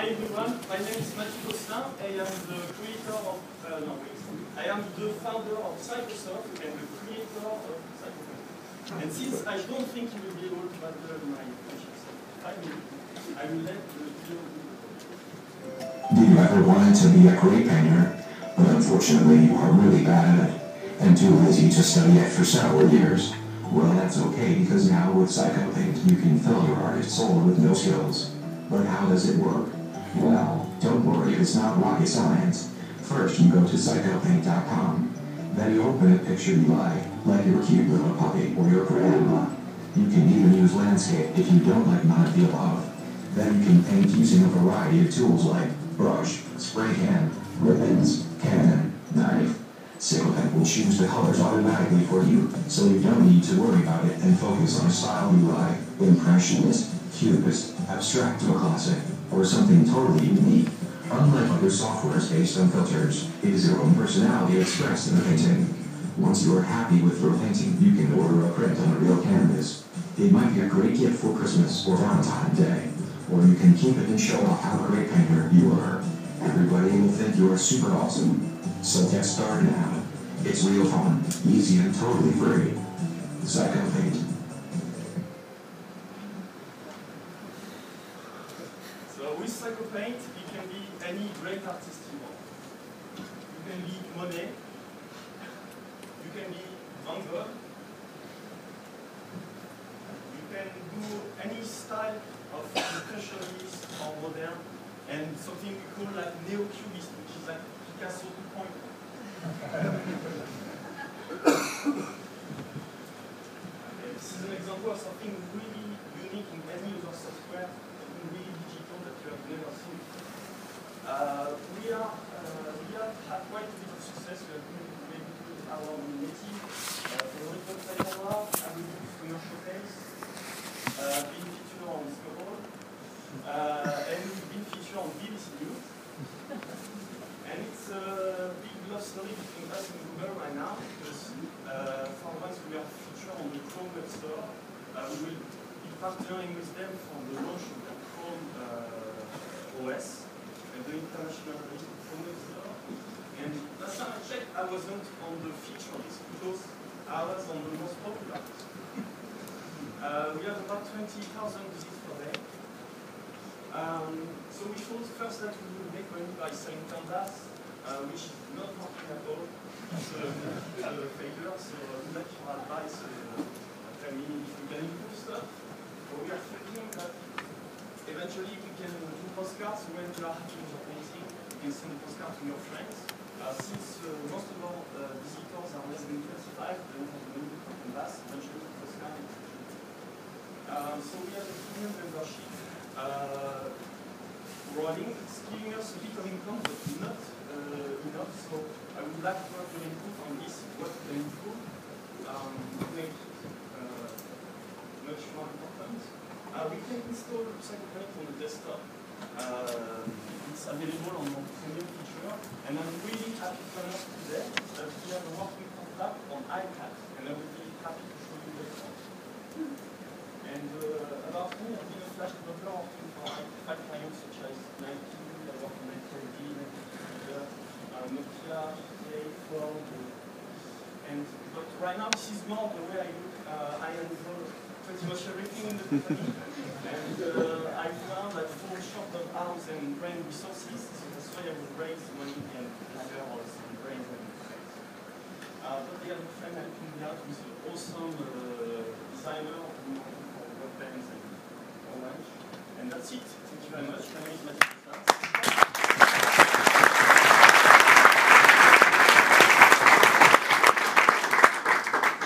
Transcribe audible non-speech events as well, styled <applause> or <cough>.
Hi everyone, my name is Mathieu Costin. I am the creator of, uh, no I am the founder of Psykosoft and the creator of PsykoPaint. And since I don't think you will be able to battle my patience, I will, I will let the video Do you ever wanted to be a great painter, but unfortunately you are really bad at it, and too lazy to study it for several years? Well, that's okay because now with PsykoPaint you can fill your artist soul with no skills. But how does it work? Well, don't worry, it's not rocket science. First you go to psykopaint.com. Then you open a picture you like, like your cute little puppy or your grandma. You can even use landscape if you don't like none of the above. Then you can paint using a variety of tools like brush, spray can, ribbons, cannon, knife. PsykoPaint will choose the colors automatically for you, so you don't need to worry about it and focus on a style you like. Impressionist, cubist, abstract or classic, or something totally unique. Unlike other softwares based on filters, it is your own personality expressed in the painting. Once you are happy with your painting, you can order a print on a real canvas. It might be a great gift for Christmas or Valentine's Day, or you can keep it and show off how great painter you are. Everybody will think you are super awesome. So get started now. It's real fun, easy, and totally free. PsykoPaint. So with PsykoPaint, you can be any great artist you want. You can be Monet. You can be Van Gogh. You can do any style of impressionist or modern, and something we call like neo-cubist, which is like Picasso 2.0. <laughs> Okay, this is an example of something really unique in any other software, really that you have never seen. Uh, we are uh, we have had quite a bit of success. We get our native uh, favorite website award, Adobe Winner Showcase, uh, being featured on Discover, uh, and been featured on BBC News. And it's a big love story between us and Google right now because uh, for once we are featured on the Chrome Web Store, uh, we will be partnering with them for the launch of the Chrome uh, OS and the international release of Chrome Web Store. And last time I checked, I wasn't on the feature list because I was on the most popular. <laughs> Uh, we have about 20,000 visits per day. Um, so we thought first that we would make money by selling pandas, uh, which is not working at all. So it's a failure. So uh, like your advice. Uh, tell me if we can improve stuff. But we are thinking that eventually we can do postcards when you are with your painting. You can send a postcard to your friends. Since uh, most of our uh, visitors are less than 25, they don't have the money for canvas. Eventually, the postcard is um, so we have a premium membership uh. It's giving us a bit of income, but not uh, enough. So I would like to have on this, what can improve um, to make it uh, much more important. Uh, we can install PsykoPaint on the desktop. Uh, it's available on our premium feature. And I'm really happy to announce today that we have a working contract on iPad. And I will be happy to show you later. And uh, about me, I've been a flash developer working for five clients such as Nike, I work on NTLD, uh, Nokia, uh, and but right now this is more the way I look. Uh, I involve pretty much everything in the company, <laughs> and uh, I resources, so that's why I would raise money and gather all some brains and. Uh, but I have a friend helping me out with an awesome uh, designer who Webbands and. And that's it. Thank you very much.